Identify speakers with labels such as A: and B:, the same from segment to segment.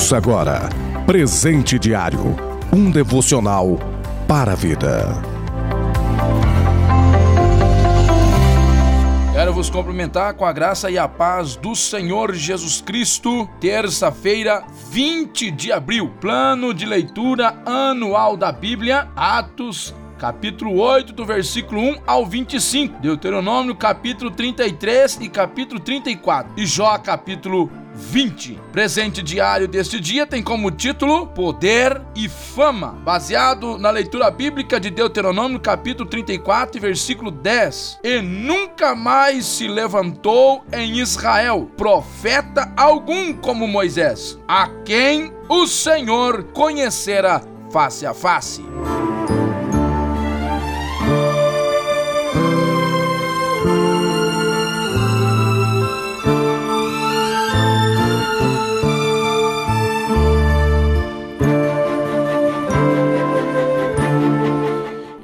A: Ouça agora Presente Diário um devocional para a vida.
B: Quero vos cumprimentar com a graça e a paz do Senhor Jesus Cristo. Terça-feira, 20 de abril, plano de leitura anual da Bíblia, Atos capítulo 8, do versículo 1 ao 25, Deuteronômio, capítulo 33 e capítulo 34, e Jó, capítulo 20. Presente diário deste dia tem como título Poder e Fama, baseado na leitura bíblica de Deuteronômio, capítulo 34 e versículo 10. E nunca mais se levantou em Israel profeta algum como Moisés, a quem o Senhor conhecera face a face.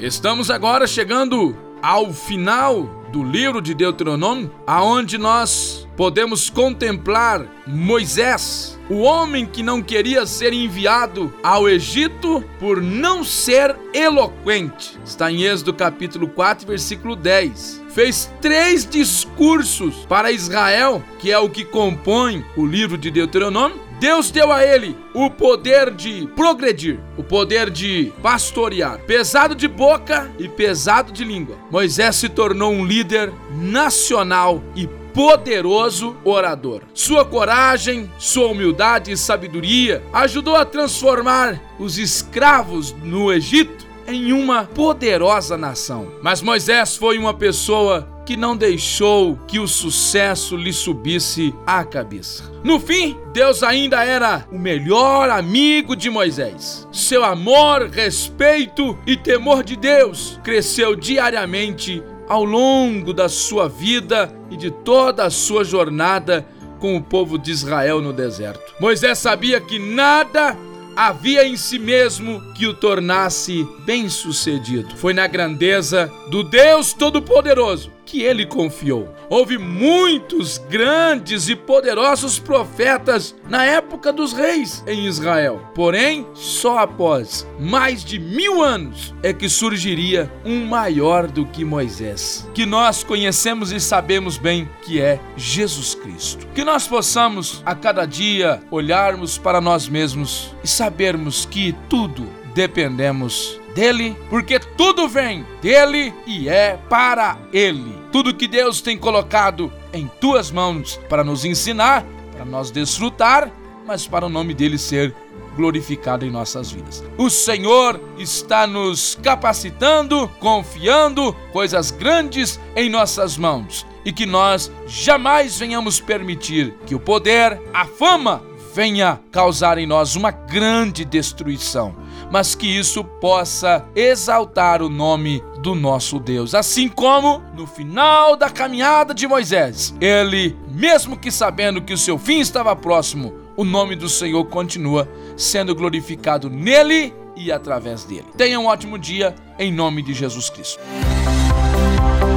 B: Estamos agora chegando ao final do livro de Deuteronômio, aonde nós podemos contemplar Moisés, o homem que não queria ser enviado ao Egito por não ser eloquente. Está em Êxodo capítulo 4, versículo 10. Fez três discursos para Israel, que é o que compõe o livro de Deuteronômio, Deus deu a ele o poder de progredir, o poder de pastorear, pesado de boca e pesado de língua. Moisés se tornou um líder nacional e poderoso orador. Sua coragem, sua humildade e sabedoria ajudou a transformar os escravos no Egito em uma poderosa nação. Mas Moisés foi uma pessoa que não deixou que o sucesso lhe subisse à cabeça. No fim, Deus ainda era o melhor amigo de Moisés. Seu amor, respeito e temor de Deus cresceu diariamente ao longo da sua vida e de toda a sua jornada com o povo de Israel no deserto. Moisés sabia que nada havia em si mesmo que o tornasse bem-sucedido. Foi na grandeza do Deus Todo-Poderoso que ele confiou. Houve muitos grandes e poderosos profetas na época dos reis em Israel. Porém, só após mais de mil anos é que surgiria um maior do que Moisés, que nós conhecemos e sabemos bem que é Jesus Cristo. Que nós possamos a cada dia olharmos para nós mesmos e sabermos que tudo dependemos dele, porque tudo vem dele e é para ele. Tudo que Deus tem colocado em tuas mãos para nos ensinar, para nós desfrutar, mas para o nome dele ser glorificado em nossas vidas. O Senhor está nos capacitando, confiando coisas grandes em nossas mãos e que nós jamais venhamos permitir que o poder, a fama, venha causar em nós uma grande destruição mas que isso possa exaltar o nome do nosso Deus. Assim como no final da caminhada de Moisés, ele, mesmo que sabendo que o seu fim estava próximo, o nome do Senhor continua sendo glorificado nele e através dele. Tenha um ótimo dia em nome de Jesus Cristo.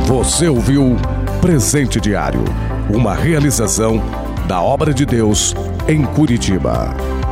A: Você ouviu Presente Diário, uma realização da obra de Deus em Curitiba.